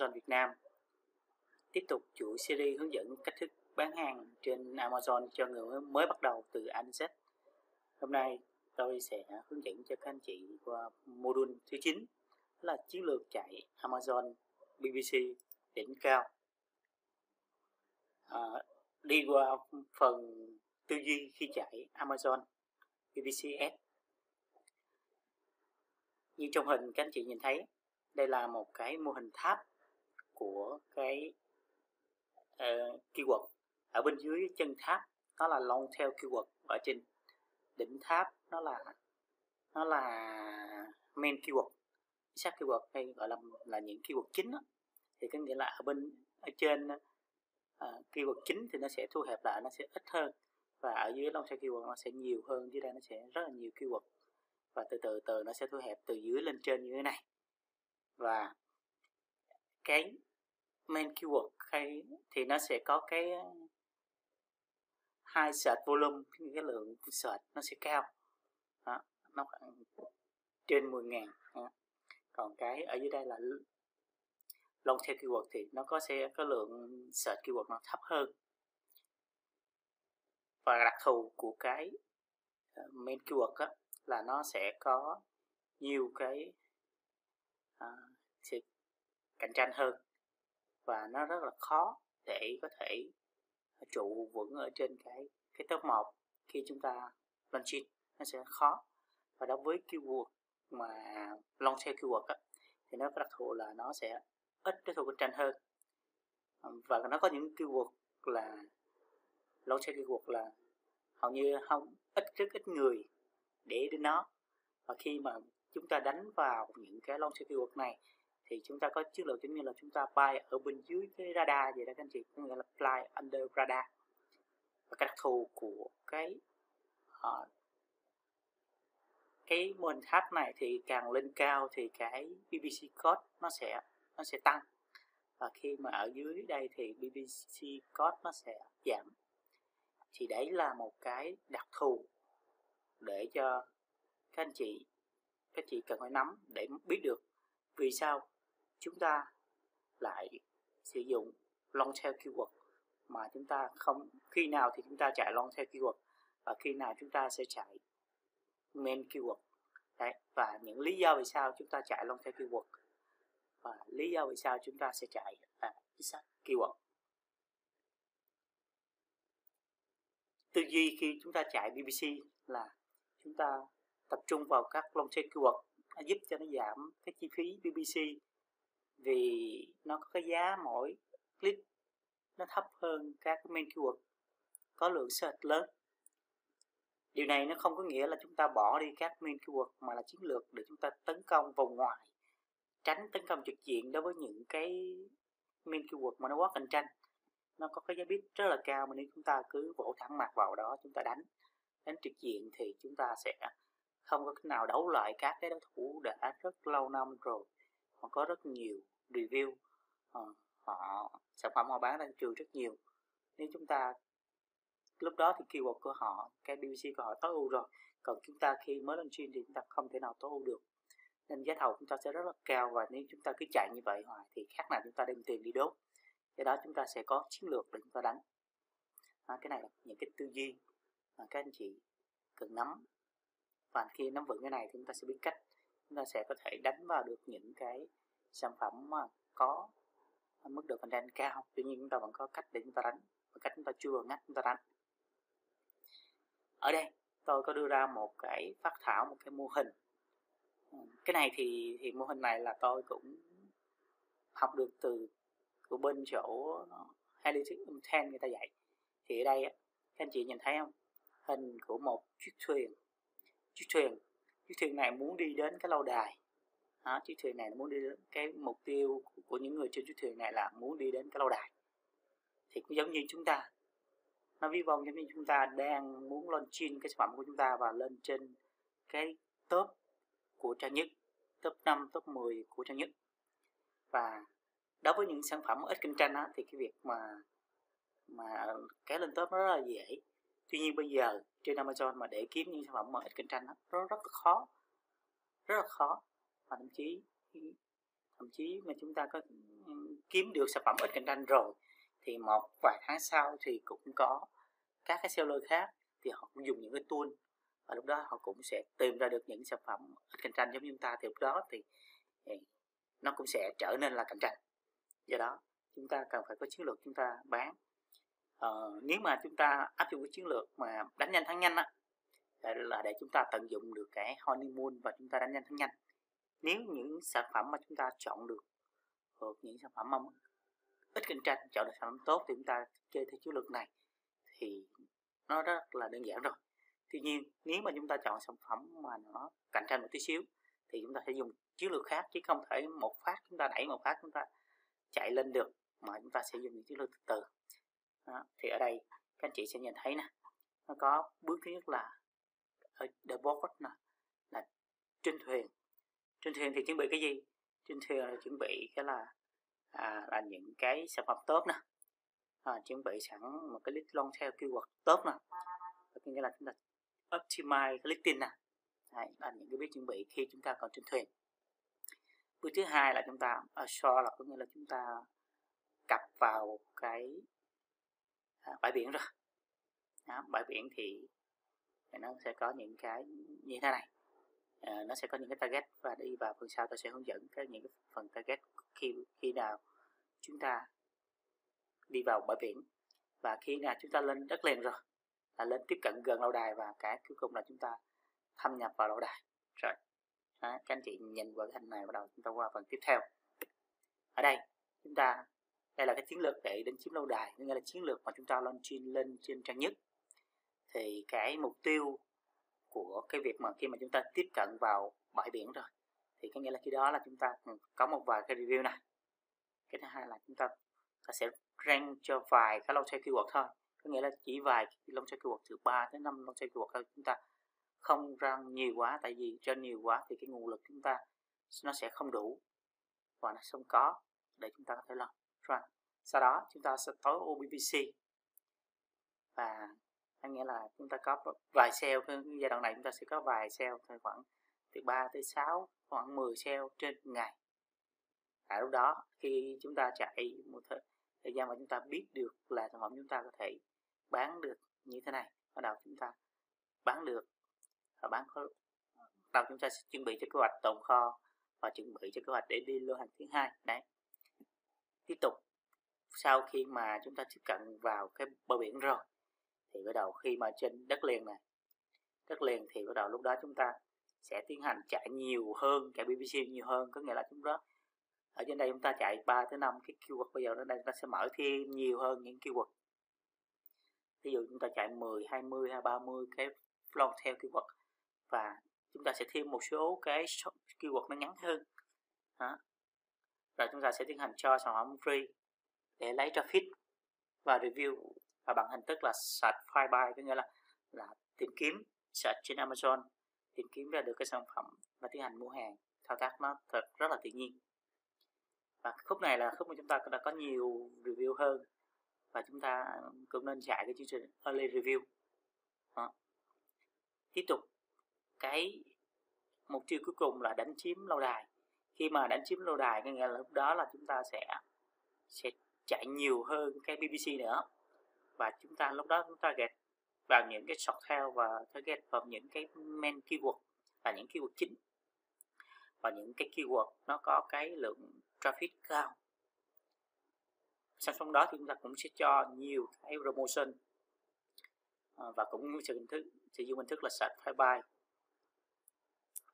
Amazon Việt Nam. Tiếp tục chuỗi series hướng dẫn cách thức bán hàng trên Amazon cho người mới bắt đầu từ anh Z. Hôm nay tôi sẽ hướng dẫn cho các anh chị qua module thứ 9 là chiến lược chạy Amazon BBC đỉnh cao. À, đi qua phần tư duy khi chạy Amazon BBCS như trong hình các anh chị nhìn thấy đây là một cái mô hình tháp của cái uh, keyword ở bên dưới chân tháp. Nó là long theo keyword ở trên đỉnh tháp. Nó là nó là main keyword sát keyword hay gọi là là những keyword chính đó. thì có nghĩa là ở bên ở trên uh, keyword chính thì nó sẽ thu hẹp lại nó sẽ ít hơn. Và ở dưới long theo keyword nó sẽ nhiều hơn. Dưới đây nó sẽ rất là nhiều keyword. Và từ từ từ nó sẽ thu hẹp từ dưới lên trên như thế này. Và cái main keyword hay thì nó sẽ có cái ờ, hai search volume cái lượng search nó sẽ cao. Đó, nó khoảng trên 10 ngàn. Đó. còn cái ở dưới đây là long tail keyword thì nó có sẽ có lượng search keyword nó thấp hơn. Và đặc thù của cái ờ, main keyword đó, là nó sẽ có nhiều cái uh, cạnh tranh hơn và nó rất là khó để có thể trụ vững ở trên cái cái top 1 khi chúng ta launching nó sẽ khó. Và đối với keyword mà long tail keyword á, thì nó có đặc thù là nó sẽ ít đối thủ cạnh tranh hơn. Và nó có những keyword là long tail keyword là hầu như không ít rất ít người để đến nó. Và khi mà chúng ta đánh vào những cái long tail keyword này thì chúng ta có chiến lược giống như là chúng ta fly ở bên dưới cái radar vậy đó các anh chị có nghĩa là fly under radar. Và cái đặc thù của cái uh, cái mô hình tháp này thì càng lên cao thì cái BBC code nó sẽ nó sẽ tăng. Và khi mà ở dưới đây thì BBC code nó sẽ giảm. Thì đấy là một cái đặc thù để cho các anh chị các chị cần phải nắm để biết được vì sao chúng ta lại sử dụng long tail keyword mà chúng ta không khi nào thì chúng ta chạy long tail keyword và khi nào chúng ta sẽ chạy main keyword. Đấy và những lý do vì sao chúng ta chạy long tail keyword và lý do vì sao chúng ta sẽ chạy à, keyword. Tư duy khi chúng ta chạy BBC là chúng ta tập trung vào các long tail keyword giúp cho nó giảm cái chi phí BBC vì nó có cái giá mỗi click nó thấp hơn các main keyword, có lượng search lớn. Điều này nó không có nghĩa là chúng ta bỏ đi các main keyword, mà là chiến lược để chúng ta tấn công vòng ngoài, tránh tấn công trực diện đối với những cái main keyword mà nó quá cạnh tranh. Nó có cái giá bid rất là cao mà nếu chúng ta cứ vỗ thẳng mặt vào đó, chúng ta đánh đánh trực diện thì chúng ta sẽ không có cách nào đấu lại các cái đối thủ đã rất lâu năm rồi họ có rất nhiều review họ, họ sản phẩm họ bán đang trừ trường rất nhiều. Nếu chúng ta lúc đó thì keyword của họ cái BBC của họ tối ưu rồi. Còn chúng ta khi mới lên chuyên thì chúng ta không thể nào tối ưu được. Nên giá thầu chúng ta sẽ rất là cao và nếu chúng ta cứ chạy như vậy hoài thì khác nào chúng ta đem tiền đi đốt. Do đó chúng ta sẽ có chiến lược để chúng ta đánh. À, cái này là những cái tư duy mà các anh chị cần nắm. Và khi nắm vững cái này thì chúng ta sẽ biết cách chúng ta sẽ có thể đánh vào được những cái sản phẩm mà có mức độ cạnh tranh cao. Tuy nhiên chúng ta vẫn có cách để chúng ta đánh và cách chúng ta chưa ngắt chúng ta đánh. Ở đây, tôi có đưa ra một cái phát thảo, một cái mô hình. Cái này thì thì mô hình này là tôi cũng học được từ của bên chỗ Helix Ten người ta dạy. Thì ở đây các anh chị nhìn thấy không? Hình của một chiếc thuyền. Chiếc thuyền chiếc thuyền này muốn đi đến cái lâu đài. À, chiếc thuyền này muốn đi đến cái mục tiêu của những người trên chiếc thuyền này là muốn đi đến cái lâu đài. Thì cũng giống như chúng ta. Nó vi von giống như chúng ta đang muốn lên trên cái sản phẩm của chúng ta và lên trên cái top của trang nhất top 5, top 10 của trang nhất. Và đối với những sản phẩm ít cạnh tranh á, thì cái việc mà mà kéo lên top nó rất là dễ tuy nhiên bây giờ trên Amazon mà để kiếm những sản phẩm mà ít cạnh tranh đó, nó rất là khó. Rất là khó. Và thậm chí thậm chí mà chúng ta có kiếm được sản phẩm ít cạnh tranh rồi thì một vài tháng sau thì cũng có các cái seller khác thì họ cũng dùng những cái tool. Và lúc đó họ cũng sẽ tìm ra được những sản phẩm ít cạnh tranh giống như chúng ta thì lúc đó thì, thì nó cũng sẽ trở nên là cạnh tranh. Do đó chúng ta cần phải có chiến lược chúng ta bán uh, nếu mà chúng ta áp dụng cái chiến lược mà đánh nhanh thắng nhanh á là để chúng ta tận dụng được cái honeymoon và chúng ta đánh nhanh thắng nhanh nếu những sản phẩm mà chúng ta chọn được hoặc những sản phẩm mà ít cạnh tranh chọn được sản phẩm tốt thì chúng ta chơi theo chiến lược này thì nó rất là đơn giản rồi tuy nhiên nếu mà chúng ta chọn sản phẩm mà nó cạnh tranh một tí xíu thì chúng ta sẽ dùng chiến lược khác chứ không thể một phát chúng ta đẩy một phát chúng ta chạy lên được mà chúng ta sẽ dùng những chiến lược từ từ đó. thì ở đây các anh chị sẽ nhìn thấy nè nó có bước thứ nhất là ở the boat nè là trên thuyền. Trên thuyền thì chuẩn bị cái gì? Trên thuyền là chuẩn bị cái là à, là những cái sản phẩm tốt nè. À, chuẩn bị sẵn một cái list long theo keyword tốt nè. Nghĩa là chúng ta optimize cái listing nè. Đấy, là những cái bước chuẩn bị khi chúng ta còn trên thuyền. Bước thứ hai là chúng ta assure là có nghĩa là chúng ta cập vào cái à, bãi biển rồi. Đó, bãi biển thì nó sẽ có những cái như thế này. À, nó sẽ có những cái target và đi vào phần sau tôi sẽ hướng dẫn các những cái phần target khi khi nào chúng ta đi vào bãi biển. Và khi nào chúng ta lên đất liền rồi là lên tiếp cận gần lâu đài và cái cuối cùng là chúng ta thâm nhập vào lâu đài. Rồi đó, các anh chị nhìn vào cái hình này bắt đầu chúng ta qua phần tiếp theo. Ở đây chúng ta đây là cái chiến lược để đánh chiếm lâu đài nghĩa là chiến lược mà chúng ta lên lên trên trang nhất. Thì cái mục tiêu của cái việc mà khi mà chúng ta tiếp cận vào bãi biển rồi thì có nghĩa là khi đó là chúng ta ừ, có một vài cái review này cái thứ hai là chúng ta, ta sẽ rank cho vài cái long tail keyword thôi. Có nghĩa là chỉ vài long tail keyword từ 3 đến 5 long tail keyword thôi. Chúng ta không răng nhiều quá tại vì cho nhiều quá thì cái nguồn lực chúng ta nó sẽ không đủ và nó không có để chúng ta có thể làm right. sau đó chúng ta sẽ tối OBPC và có nghĩa là chúng ta có vài sale giai đoạn này chúng ta sẽ có vài sale khoảng từ 3 tới 6 khoảng 10 sale trên ngày. Tại lúc đó khi chúng ta chạy một thời, thời gian mà chúng ta biết được là sản phẩm chúng ta có thể bán được như thế này bắt đầu chúng ta bán được. Và bán có đầu chúng ta sẽ chuẩn bị cho kế hoạch tồn kho và chuẩn bị cho kế hoạch để đi lô hàng thứ hai. Đấy tiếp tục. Sau khi mà chúng ta tiếp cận vào cái bờ biển rồi thì bắt đầu khi mà trên đất liền này đất liền thì bắt đầu lúc đó chúng ta sẽ tiến hành chạy nhiều hơn chạy BBC nhiều hơn. Có nghĩa là chúng đó ở trên đây chúng ta chạy 3 tới 5 cái keyword bây giờ ở đây chúng ta sẽ mở thêm nhiều hơn những keyword ví dụ chúng ta chạy 10, 20 hay 30 cái long theo keyword và chúng ta sẽ thêm một số cái keyword nó ngắn hơn. Đó và chúng ta sẽ tiến hành cho sản phẩm free để lấy traffic và review. Và bằng hình thức là search file by, có nghĩa là là tìm kiếm, search trên Amazon, tìm kiếm ra được cái sản phẩm và tiến hành mua hàng. Thao tác nó thật rất là tự nhiên. Và khúc này là khúc mà chúng ta đã có nhiều review hơn. Và chúng ta cũng nên chạy cái chương trình early review. Đó. tiếp tục, cái mục tiêu cuối cùng là đánh chiếm lâu đài khi mà đánh chiếm lâu đài có nghĩa là lúc đó là chúng ta sẽ sẽ chạy nhiều hơn cái BBC nữa. Và chúng ta lúc đó chúng ta get vào những cái short tail và target vào những cái main keyword là những keyword chính. Và những cái keyword nó có cái lượng traffic cao. Song song đó thì chúng ta cũng sẽ cho nhiều cái promotion. À, và cũng sử hình thức sử dụng hình thức là search buy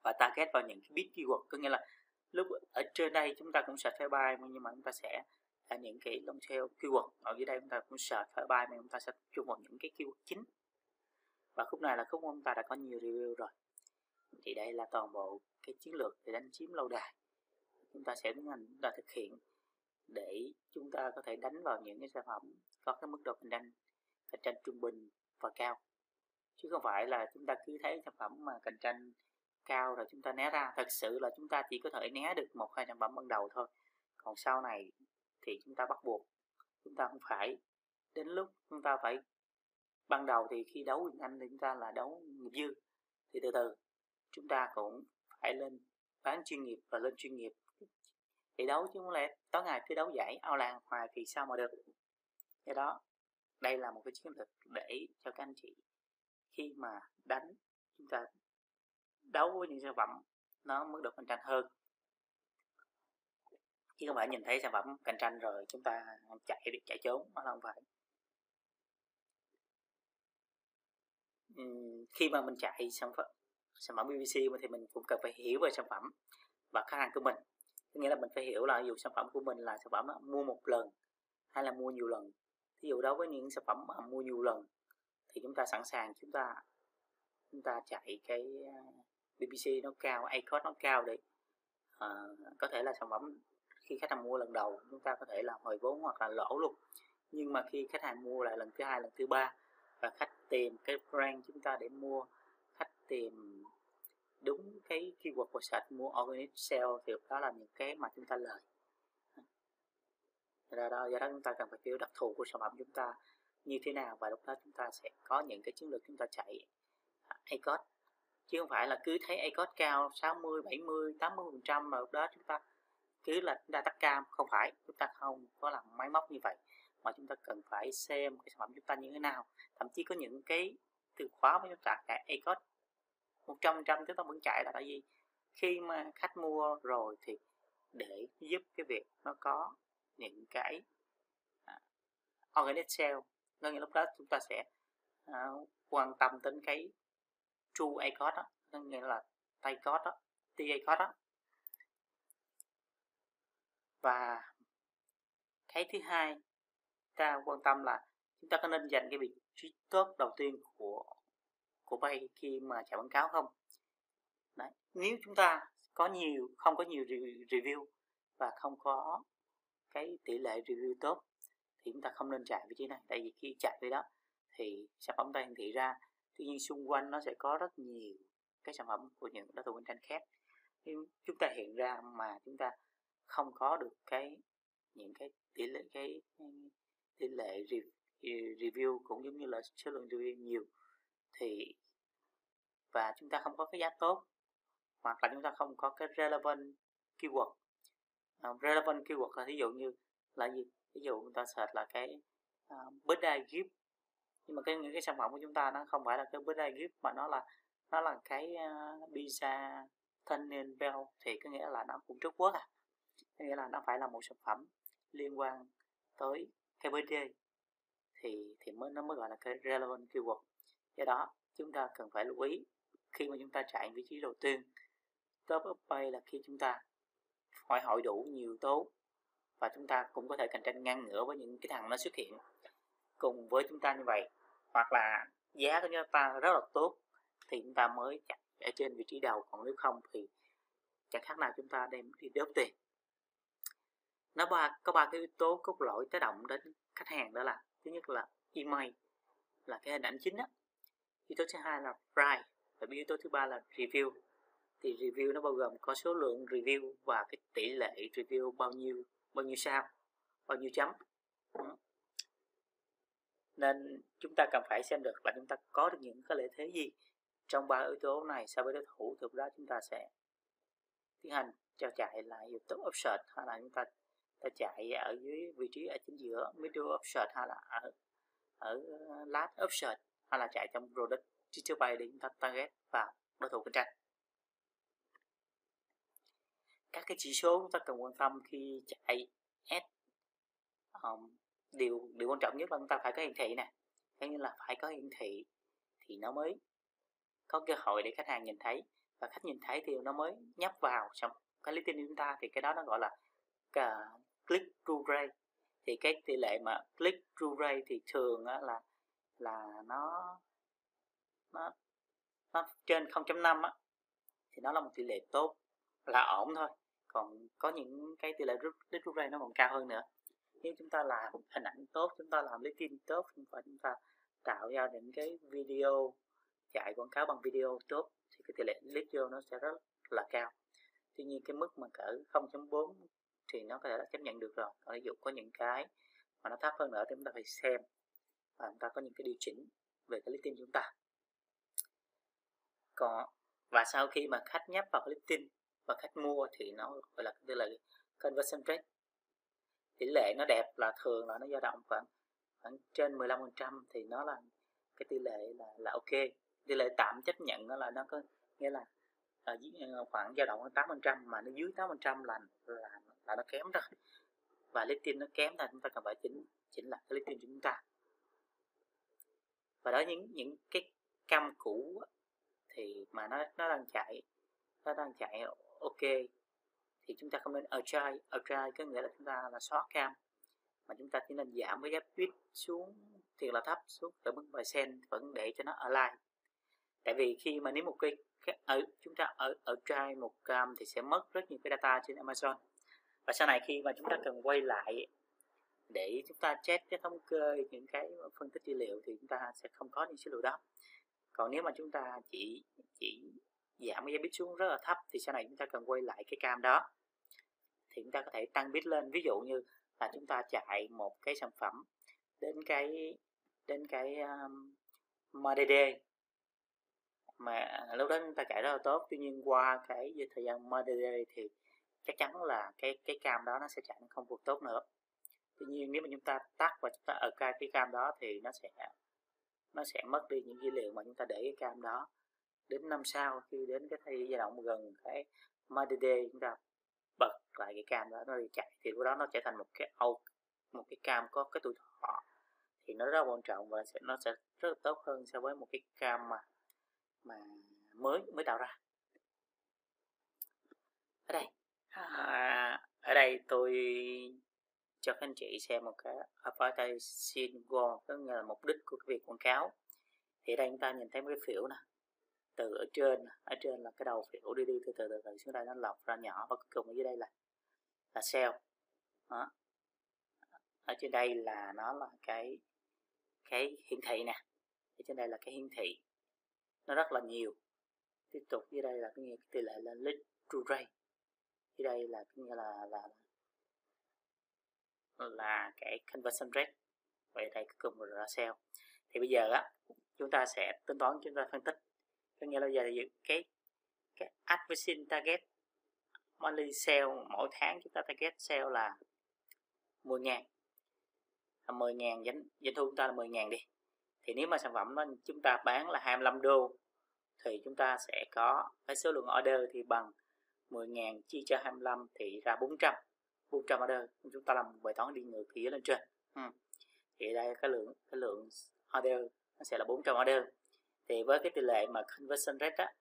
và target vào những cái bit keyword có nghĩa là lúc ở trên đây chúng ta cũng search buy nhưng mà chúng ta sẽ là những cái long tail keyword ở dưới đây chúng ta cũng search phải bài mà chúng ta sẽ tập trung vào những cái keyword chính. Và khúc này là khúc chúng ta đã có nhiều review rồi. Thì đây là toàn bộ cái chiến lược để đánh chiếm lâu đài. Chúng ta sẽ tiến hành, chúng thực hiện để chúng ta có thể đánh vào những cái sản phẩm có cái mức độ cạnh tranh cạnh tranh trung bình và cao. Chứ không phải là chúng ta cứ thấy sản phẩm mà cạnh tranh cao rồi chúng ta né ra. Thật sự là chúng ta chỉ có thể né được một, hai sản phẩm ban đầu thôi. Còn sau này thì chúng ta bắt buộc chúng ta không phải. Đến lúc chúng ta phải, ban đầu thì khi đấu Quyền Anh thì chúng ta là đấu nghiệp dư. Thì từ từ, chúng ta cũng phải lên bán chuyên nghiệp và lên chuyên nghiệp thì đấu chứ không lẽ tối ngày cứ đấu giải ao làng hoài thì sao mà được. Do đó, đây là một cái chiến lược để cho các anh chị khi mà đánh, chúng ta đấu với những sản phẩm nó mức độ cạnh tranh hơn. Chứ không phải nhìn thấy sản phẩm cạnh tranh rồi chúng ta chạy đi, chạy trốn, nó không phải. Khi mà mình chạy sản phẩm sản phẩm PVC thì mình cũng cần phải hiểu về sản phẩm và khách hàng của mình. Nghĩa là mình phải hiểu là dù sản phẩm của mình là sản phẩm mua một lần hay là mua nhiều lần. Ví dụ đối với những sản phẩm mà mua nhiều lần thì chúng ta sẵn sàng, chúng ta chúng ta chạy cái BBC nó cao ACOS nó cao để à, ờ, có thể là sản phẩm khi khách hàng mua lần đầu chúng ta có thể là hồi vốn hoặc là lỗ luôn. Nhưng mà khi khách hàng mua lại lần thứ hai lần thứ ba và khách tìm cái brand chúng ta để mua khách tìm đúng cái keyword của sạch mua organic sale thì đó là những cái mà chúng ta lời. Do đó, do đó chúng ta cần phải hiểu đặc thù của sản phẩm chúng ta như thế nào và lúc đó chúng ta sẽ có những cái chiến lược chúng ta chạy. ACOS chứ không phải là cứ thấy ACOS cao 60, 70, 80 phần trăm mà lúc đó chúng ta cứ là chúng ta tắt cam. Không phải chúng ta không có làm máy móc như vậy mà chúng ta cần phải xem cái sản phẩm chúng ta như thế nào. Thậm chí có những cái từ khóa mà chúng ta cả ACOS 100 trăm chúng ta vẫn chạy là tại vì khi mà khách mua rồi thì để giúp cái việc nó có những cái uh, organic sale. Có nghĩa lúc đó chúng ta sẽ uh, quan tâm đến cái true ACOS đó có nghĩa là tay code đó TA code đó và cái thứ hai, ta quan tâm là chúng ta có nên dành cái vị trí tốt đầu tiên của của bay khi mà chạy quảng cáo không Đấy. nếu chúng ta có nhiều, không có nhiều review và không có cái tỷ lệ review tốt thì chúng ta không nên chạy vị trí này tại vì khi chạy vị đó thì sản phẩm ta hiển thị ra tuy nhiên xung quanh nó sẽ có rất nhiều cái sản phẩm của những đối thủ cạnh tranh khác. Nhưng chúng ta hiện ra mà chúng ta không có được cái những cái tỷ lệ cái tỷ lệ review cũng giống như là số lượng review nhiều thì và chúng ta không có cái giá tốt hoặc là chúng ta không có cái relevant keyword. Uh, relevant keyword là ví dụ như là gì? Ví dụ chúng ta search là cái à, uh, birthday gift nhưng mà cái những cái sản phẩm của chúng ta nó không phải là cái birthday gift mà nó là nó là cái uh, pizza niên Bell thì có nghĩa là nó cũng trước Quốc à. Có nghĩa là nó phải là một sản phẩm liên quan tới cái birthday thì thì mới nó mới gọi là cái relevant keyword. Do đó chúng ta cần phải lưu ý khi mà chúng ta chạy vị trí đầu tiên top up pay là khi chúng ta phải hội đủ nhiều tố và chúng ta cũng có thể cạnh tranh ngang ngửa với những cái thằng nó xuất hiện. Cùng với chúng ta như vậy hoặc là giá của chúng ta rất là tốt, thì chúng ta mới chặt ở trên vị trí đầu. Còn nếu không thì chẳng khác nào chúng ta đem đi đớp tiền. Nó ba, có ba cái yếu tố cốt lõi tác động đến khách hàng đó là, thứ nhất là email, là cái hình ảnh chính đó. Yếu tố thứ hai là price, và yếu tố thứ ba là review. Thì review nó bao gồm có số lượng review và cái tỷ lệ review bao nhiêu bao nhiêu sao, bao nhiêu chấm nên chúng ta cần phải xem được là chúng ta có được những cái lợi thế gì trong ba yếu tố này. So với đối thủ thực ra chúng ta sẽ tiến hành cho chạy là yếu tố offset hay là chúng ta ta chạy ở dưới vị trí ở chính giữa middle offset hay là ở ở last offset hay là chạy trong product feature bay để chúng ta target vào đối thủ cạnh tranh. Các cái chỉ số chúng ta cần quan tâm khi chạy S um, điều điều quan trọng nhất là chúng ta phải có hiển thị nè. Tất nhiên là phải có hiển thị thì nó mới có cơ hội để khách hàng nhìn thấy. Và khách nhìn thấy thì nó mới nhấp vào trong cái listing của chúng ta thì cái đó nó gọi là uh, click through rate. Thì cái tỷ lệ mà click through rate thì thường á, là là nó nó nó trên 0.5 á thì nó là một tỷ lệ tốt là ổn thôi. Còn có những cái tỷ lệ click through rate nó còn cao hơn nữa nếu chúng ta làm hình ảnh tốt, chúng ta làm LinkedIn tốt và chúng ta tạo ra những cái video, chạy quảng cáo bằng video tốt, thì cái tỷ lệ click vô nó sẽ rất là cao. Tuy nhiên cái mức mà cỡ 0.4 thì nó có thể là chấp nhận được rồi. Còn ví dụ có những cái mà nó thấp hơn nữa thì chúng ta phải xem và chúng ta có những cái điều chỉnh về cái LinkedIn chúng ta. Còn, và sau khi mà khách nhấp vào linkedin và khách mua thì nó gọi là tỷ lệ conversion rate tỷ lệ nó đẹp là thường là nó dao động khoảng khoảng trên 15% thì nó là cái tỷ lệ là là ok. Tỷ lệ tạm chấp nhận đó là nó có nghĩa là ờ, ở khoảng dao động tám phần trăm mà nó dưới tám phần trăm là là là nó kém rồi và listing nó kém là chúng ta cần phải chỉnh chỉnh lại cái listing của chúng ta. Và đó những những cái cam cũ thì mà nó nó đang chạy, nó đang chạy ok thì chúng ta không nên archive try có nghĩa là chúng ta là xóa cam. Mà chúng ta chỉ nên giảm cái gap bit xuống thiệt là thấp xuống ở mức vài sen vẫn để cho nó ở lại tại vì khi mà nếu một cái, cái ở chúng ta ở ở try một cam thì sẽ mất rất nhiều cái data trên Amazon. Và sau này khi mà chúng ta cần quay lại để chúng ta check cái thống kê những cái phân tích dữ liệu thì chúng ta sẽ không có những số liệu đó. Còn nếu mà chúng ta chỉ chỉ giảm cái giá bit xuống rất là thấp thì sau này chúng ta cần quay lại cái cam đó thì chúng ta có thể tăng bit lên. Ví dụ như là chúng ta chạy một cái sản phẩm đến cái đến cái um, MDD mà lúc đó chúng ta chạy rất là tốt. Tuy nhiên qua cái thời gian MDD thì chắc chắn là cái cái cam đó nó sẽ chạy không được tốt nữa. Tuy nhiên nếu mà chúng ta tắt và chúng ta ở cái cái cam đó thì nó sẽ nó sẽ mất đi những dữ liệu mà chúng ta để cái cam đó. Đến năm sau khi đến cái giai đoạn gần cái MDD chúng ta bật lại cái cam đó nó đi chạy thì lúc đó nó trở thành một cái out một cái cam có cái tuổi thọ. Thì nó rất quan trọng và sẽ nó sẽ rất là tốt hơn so với một cái cam mà mà mới mới tạo ra. Ở đây. À, ở đây tôi cho các anh chị xem một cái advertising goal có nghĩa là mục đích của cái việc quảng cáo. Thì ở đây chúng ta nhìn thấy một cái phiểu nè từ ở trên ở trên là cái đầu phiểu đi đi, từ từ từ từ xuống đây nó lọc ra nhỏ và cuối cùng ở dưới đây là là cell. Đó. ở trên đây là nó là cái cái hiển thị nè. Ở trên đây là cái hiển thị. Nó rất là nhiều. Tiếp tục dưới đây là cái tỷ lệ là lead to rate dưới đây là cái nghĩa là là là cái conversion rate. Vậy đây cuối cùng là cell. Thì bây giờ á, chúng ta sẽ tính toán, chúng ta phân tích có nghĩa là giờ cái cái advertising target monthly sale mỗi tháng chúng ta target sale là 10 ngàn. 10 ngàn doanh, doanh thu chúng ta là 10 ngàn đi. Thì nếu mà sản phẩm nó chúng ta bán là 25 đô thì chúng ta sẽ có cái số lượng order thì bằng 10 ngàn chia cho 25 thì ra 400 400 order chúng ta làm bài toán đi ngược phía lên trên. Ừ. thì đây cái lượng cái lượng order nó sẽ là 400 order thì với cái tỷ lệ mà conversion rate á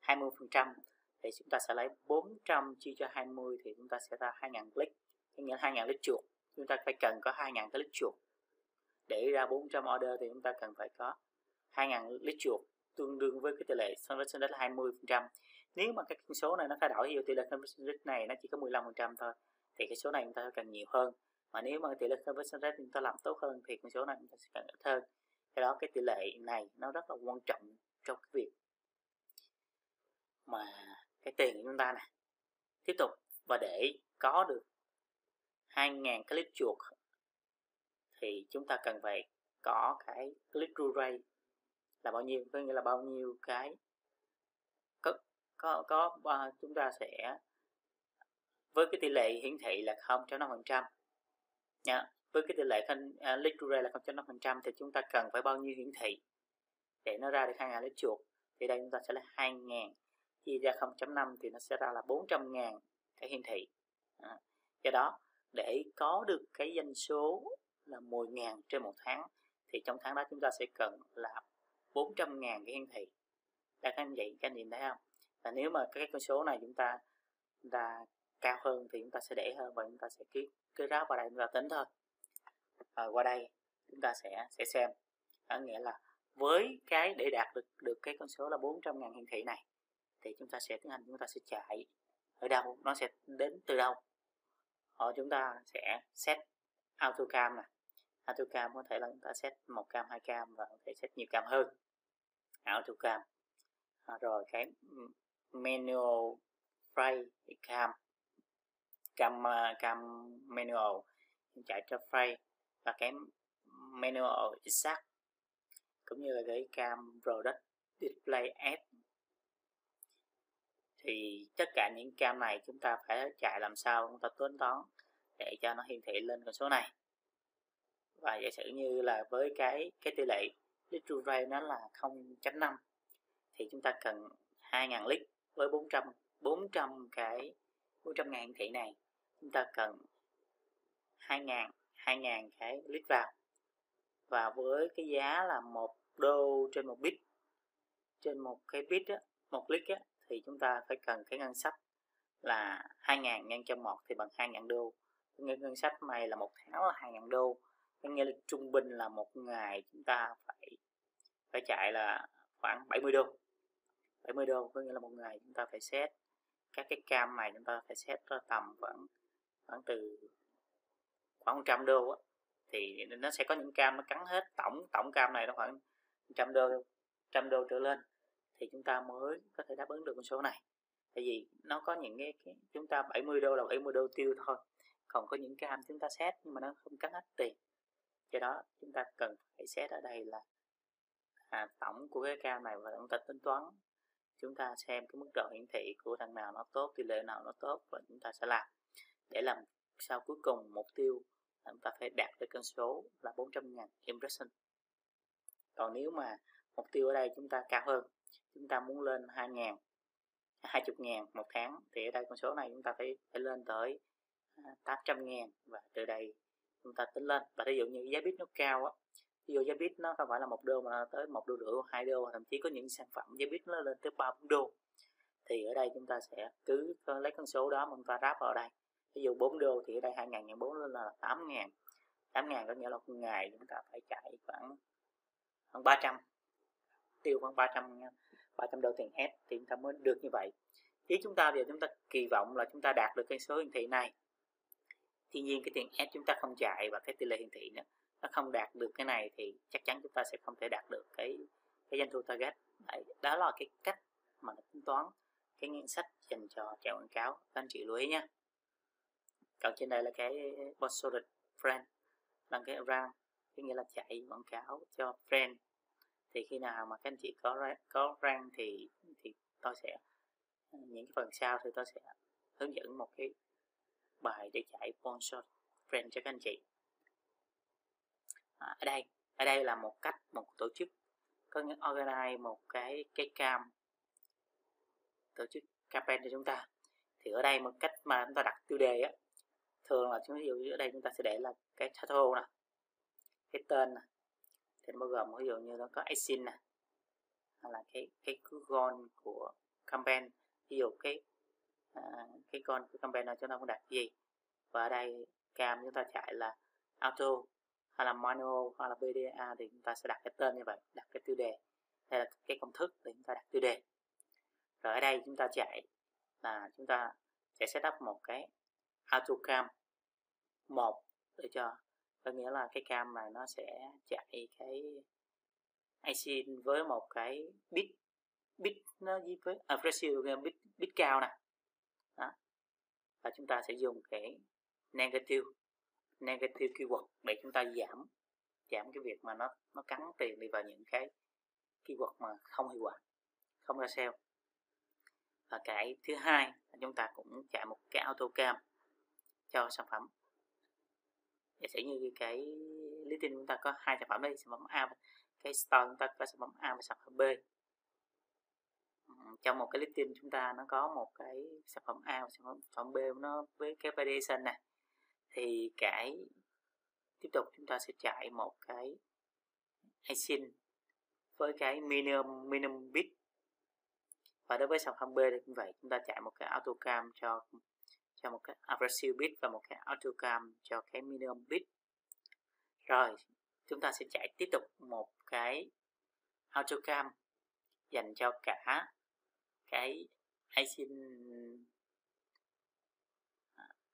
20 phần trăm, thì chúng ta sẽ lấy 400 chia cho 20 thì chúng ta sẽ ra 2.000 click. Nghĩa là 2.000 lít chuột. Chúng ta phải cần có 2.000 cái lít chuột. Để ra 400 order thì chúng ta cần phải có 2.000 lít chuột. Tương đương với cái tỷ lệ conversion rate là 20 phần trăm. Nếu mà cái con số này nó thay đổi thì tỷ lệ conversion rate này nó chỉ có 15 phần trăm thôi, thì cái số này chúng ta cần nhiều hơn. Mà nếu mà tỷ lệ conversion rate chúng ta làm tốt hơn thì con số này chúng ta sẽ cần ít hơn cái đó cái tỷ lệ này nó rất là quan trọng trong cái việc mà cái tiền của chúng ta này tiếp tục và để có được 2.000 click chuột thì chúng ta cần phải có cái click through rate là bao nhiêu có nghĩa là bao nhiêu cái có có có uh, chúng ta sẽ với cái tỷ lệ hiển thị là 0.5% nha với cái tỷ lệ uh, lead to rate là 0.5% thì chúng ta cần phải bao nhiêu hiển thị để nó ra được 2.000 lít chuột. Thì đây chúng ta sẽ là 2.000 chia ra 0.5 thì nó sẽ ra là 400.000 cái hiển thị. À, do đó để có được cái doanh số là 10.000 trên một tháng thì trong tháng đó chúng ta sẽ cần là 400.000 cái hiển thị. Đây các anh vậy các anh nhìn thấy không? Và nếu mà cái con số này chúng ta là cao hơn thì chúng ta sẽ để hơn và chúng ta sẽ ký cái ráp vào đây chúng ta tính thôi à, qua đây chúng ta sẽ sẽ xem. Có nghĩa là với cái để đạt được được cái con số là 400 ngàn hiển thị này thì chúng ta sẽ tiến hành chúng ta sẽ chạy ở đâu nó sẽ đến từ đâu. Ở chúng ta sẽ set autocam này autocam có thể là chúng ta set một cam hai cam và có thể set nhiều cam hơn. Autocam à, ờ, rồi cái manual frame cam. Cam cam manual. Chạy cho frame và cái manual exact, cũng như là cái cam product display app thì tất cả những cam này chúng ta phải chạy làm sao chúng ta tính toán để cho nó hiển thị lên con số này. Và giả sử như là với cái cái tỷ lệ lít rate nó là 0.5 thì chúng ta cần 2.000 lít với 400 400 cái 400 ngàn hiển thị này, chúng ta cần 2.000 2.000 cái lít vào. Và với cái giá là một đô trên một bit trên một cái bit á, một lít á, thì chúng ta phải cần cái ngân sách là 2.000 nhân cho một thì bằng 2.000 đô. Ngân ngân sách này là một tháng là 2.000 đô. Có nghĩa là trung bình là một ngày chúng ta phải phải chạy là khoảng 70 đô. 70 đô có nghĩa là một ngày chúng ta phải xét các cái cam này chúng ta phải xét ra tầm khoảng khoảng từ khoảng 100 đô á thì nó sẽ có những cam nó cắn hết tổng tổng cam này nó khoảng 100 đô 100 đô trở lên thì chúng ta mới có thể đáp ứng được con số này. Tại vì nó có những cái, cái chúng ta 70 đô là 70 đô tiêu thôi còn có những cam chúng ta xét nhưng mà nó không cắn hết tiền. Do đó chúng ta cần phải xét ở đây là à, tổng của cái cam này và chúng ta tính toán chúng ta xem cái mức độ hiển thị của thằng nào nó tốt tỷ lệ nào nó tốt và chúng ta sẽ làm để làm sau cuối cùng mục tiêu là chúng ta phải đạt được con số là 400.000 impression. Còn nếu mà mục tiêu ở đây chúng ta cao hơn chúng ta muốn lên 2.000, 20.000 một tháng thì ở đây con số này chúng ta phải, phải lên tới à, 800.000 và từ đây chúng ta tính lên. Và ví dụ như giá bit nó cao á ví dụ giá bit nó không phải là một đô mà nó tới một đô rưỡi hai đô thậm chí có những sản phẩm giá bit nó lên tới ba bốn đô thì ở đây chúng ta sẽ cứ lấy con số đó mà chúng ta ráp vào đây ví dụ 4 đô thì ở đây 2 ngàn nhân 4 lên là 8 ngàn. 8 ngàn có nghĩa là một ngày chúng ta phải chạy khoảng khoảng 300 tiêu khoảng 300 300 đô tiền hết thì chúng ta mới được như vậy. Ý chúng ta giờ chúng ta kỳ vọng là chúng ta đạt được cái số hiển thị này tuy nhiên cái tiền S chúng ta không chạy và cái tỷ lệ hiển thị nữa nó không đạt được cái này thì chắc chắn chúng ta sẽ không thể đạt được cái cái doanh thu target. Đấy, đó là cái cách mà tính toán cái ngân sách dành cho chạy quảng cáo. Các anh chị lưu ý nhé còn trên đây là cái sponsored friend bằng cái RAM có nghĩa là chạy quảng cáo cho friend. Thì khi nào mà các anh chị có có răng thì thì tôi sẽ những cái phần sau thì tôi sẽ hướng dẫn một cái bài để chạy sponsor friend cho các anh chị. À, ở đây ở đây là một cách một tổ chức có những organize một cái cái cam tổ chức campaign cho chúng ta. Thì ở đây một cách mà chúng ta đặt tiêu đề á thường là chúng ví dụ ở đây chúng ta sẽ để là cái title nè cái tên nè thì bao gồm ví dụ như nó có asin nè hoặc là cái cái con của campaign ví dụ cái à, cái con của campaign này chúng ta cũng đặt gì? Và ở đây cam chúng ta chạy là auto hay là manual hay là BDA thì chúng ta sẽ đặt cái tên như vậy đặt cái tiêu đề. Đây là cái công thức để chúng ta đặt tiêu đề. Rồi ở đây chúng ta chạy là chúng ta sẽ setup một cái auto cam một. Để cho có nghĩa là cái cam này nó sẽ chạy cái IC với một cái bit bit nó với à, ratio bit bit cao nè. Đó. Và chúng ta sẽ dùng cái negative negative keyword để chúng ta giảm giảm cái việc mà nó nó cắn tiền đi vào những cái keyword mà không hiệu quả không ra sale và cái thứ hai là chúng ta cũng chạy một cái auto cam cho sản phẩm. Giả sử như cái lý tin chúng ta có hai sản phẩm đây sản phẩm A cái store chúng ta có sản phẩm A và sản phẩm B. Trong một cái listing chúng ta nó có một cái sản phẩm A và sản phẩm B nó với cái variation này thì cái tiếp tục chúng ta sẽ chạy một cái async với cái minimum minimum bit. Và đối với sản phẩm B thì cũng vậy, chúng ta chạy một cái autocam cho cho một cái aggressive bit và một cái autocam cho cái minimum bit. Rồi chúng ta sẽ chạy tiếp tục một cái autocam dành cho cả cái asin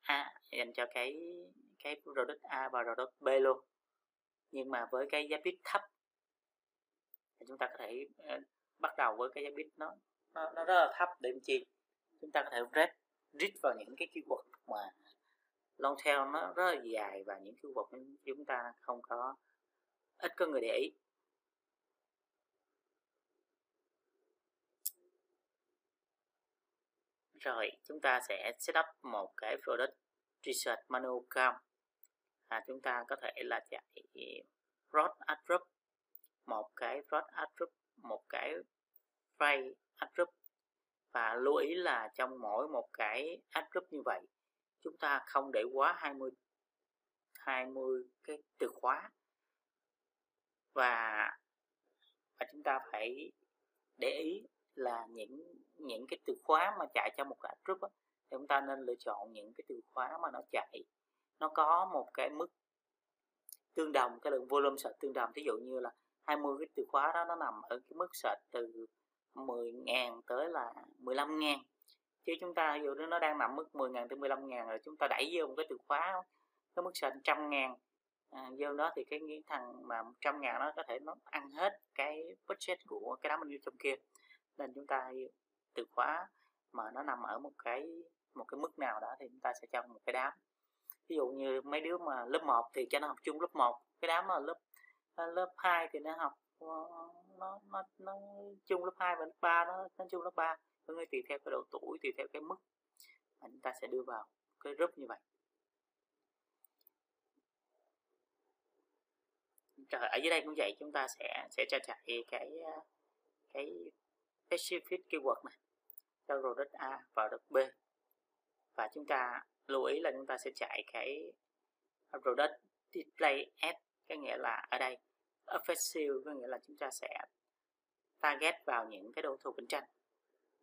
A à, à, dành cho cái cái product A và product B luôn. Nhưng mà với cái giá bit thấp thì chúng ta có thể ờ, bắt đầu với cái giá bit nó nó, nó rất là thấp để làm chi? Chúng ta có thể read rít vào những cái keyword mà long tail nó rất là dài và những keyword chúng ta không có ít có người để ý rồi chúng ta sẽ setup một cái product research manual cam. à, chúng ta có thể là chạy rod group, một cái rod group, một cái file group và lưu ý là trong mỗi một cái add như vậy chúng ta không để quá 20 20 cái từ khóa. Và và chúng ta phải để ý là những những cái từ khóa mà chạy trong một cái group đó, thì chúng ta nên lựa chọn những cái từ khóa mà nó chạy. Nó có một cái mức tương đồng cái lượng volume search tương đồng. Ví dụ như là 20 cái từ khóa đó nó nằm ở cái mức search từ 10.000 tới là 15.000 chứ chúng ta ví dụ nó đang nằm mức 10.000 tới 15.000 rồi chúng ta đẩy vô một cái từ khóa cái mức sàn trăm ngàn. À, vô đó thì cái, nghĩa thằng mà trăm ngàn nó có thể nó ăn hết cái budget của cái đám bên trong kia. Nên chúng ta từ khóa mà nó nằm ở một cái một cái mức nào đó thì chúng ta sẽ cho một cái đám. Ví dụ như mấy đứa mà lớp 1 thì cho nó học chung lớp 1 cái đám mà lớp lớp 2 thì nó học Ờ, nó nó nó chung lớp 2 và lớp 3 nó nó chung lớp 3 có người tùy theo cái độ tuổi, tùy theo cái mức mà chúng ta sẽ đưa vào. Cái group như vậy. Trời, ở dưới đây cũng vậy, chúng ta sẽ sẽ cho chạy cái ờ, cái specific keyword này. Cho product A và product B. Và chúng ta lưu ý là chúng ta sẽ chạy cái product display ad có nghĩa là ở đây offensive có nghĩa là chúng ta sẽ target vào những cái đối thủ cạnh tranh.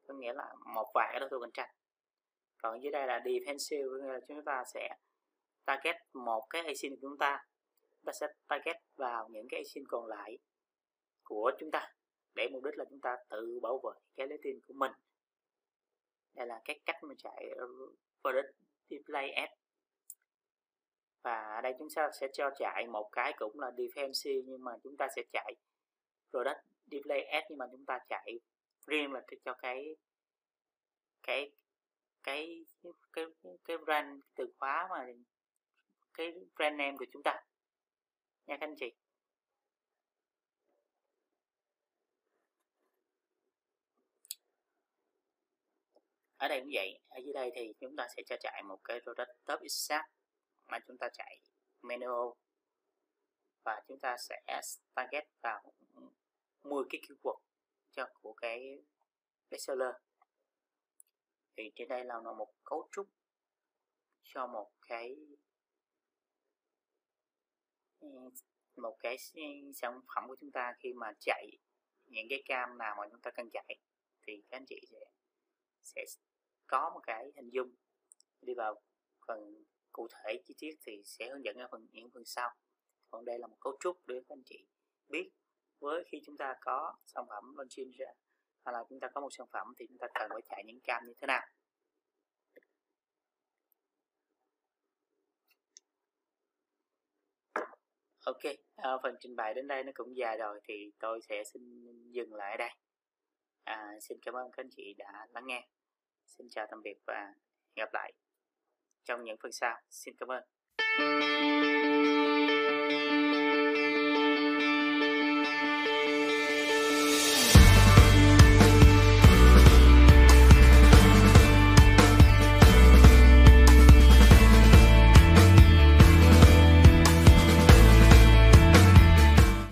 Có nghĩa là một vài cái đối thủ cạnh tranh. Còn dưới đây là defensive, có nghĩa là chúng ta sẽ target một cái asin của chúng ta. Ta sẽ target vào những cái asin còn lại của chúng ta, để mục đích là chúng ta tự bảo vệ cái lấy tin của mình. Đây là cái cách mà chạy product display ads và ở đây chúng ta sẽ cho chạy một cái cũng là defensive, nhưng mà chúng ta sẽ chạy product display ad nhưng mà chúng ta chạy riêng là cho cái cái cái cái cái brand từ khóa mà cái brand name của chúng ta. Nha các anh chị. Ở đây cũng vậy, ở dưới đây thì chúng ta sẽ cho chạy một cái product top exact mà chúng ta chạy manual và chúng ta sẽ target vào 10 cái keyword cho của cái bestseller. Thì trên đây là một cấu trúc cho một cái một cái sản phẩm của chúng ta khi mà chạy những cái cam nào mà chúng ta cần chạy. Thì các anh chị sẽ sẽ có một cái hình dung đi vào phần cụ thể chi tiết thì sẽ hướng dẫn ở phần những phần sau. Còn đây là một cấu trúc để các anh chị biết với khi chúng ta có sản phẩm launching ra hoặc là chúng ta có một sản phẩm thì chúng ta cần phải chạy những cam như thế nào. Ok à, phần trình bày đến đây nó cũng dài rồi thì tôi sẽ xin dừng lại ở đây. À, xin cảm ơn các anh chị đã lắng nghe. Xin chào tạm biệt và hẹn gặp lại trong những phần sau. Xin cảm ơn.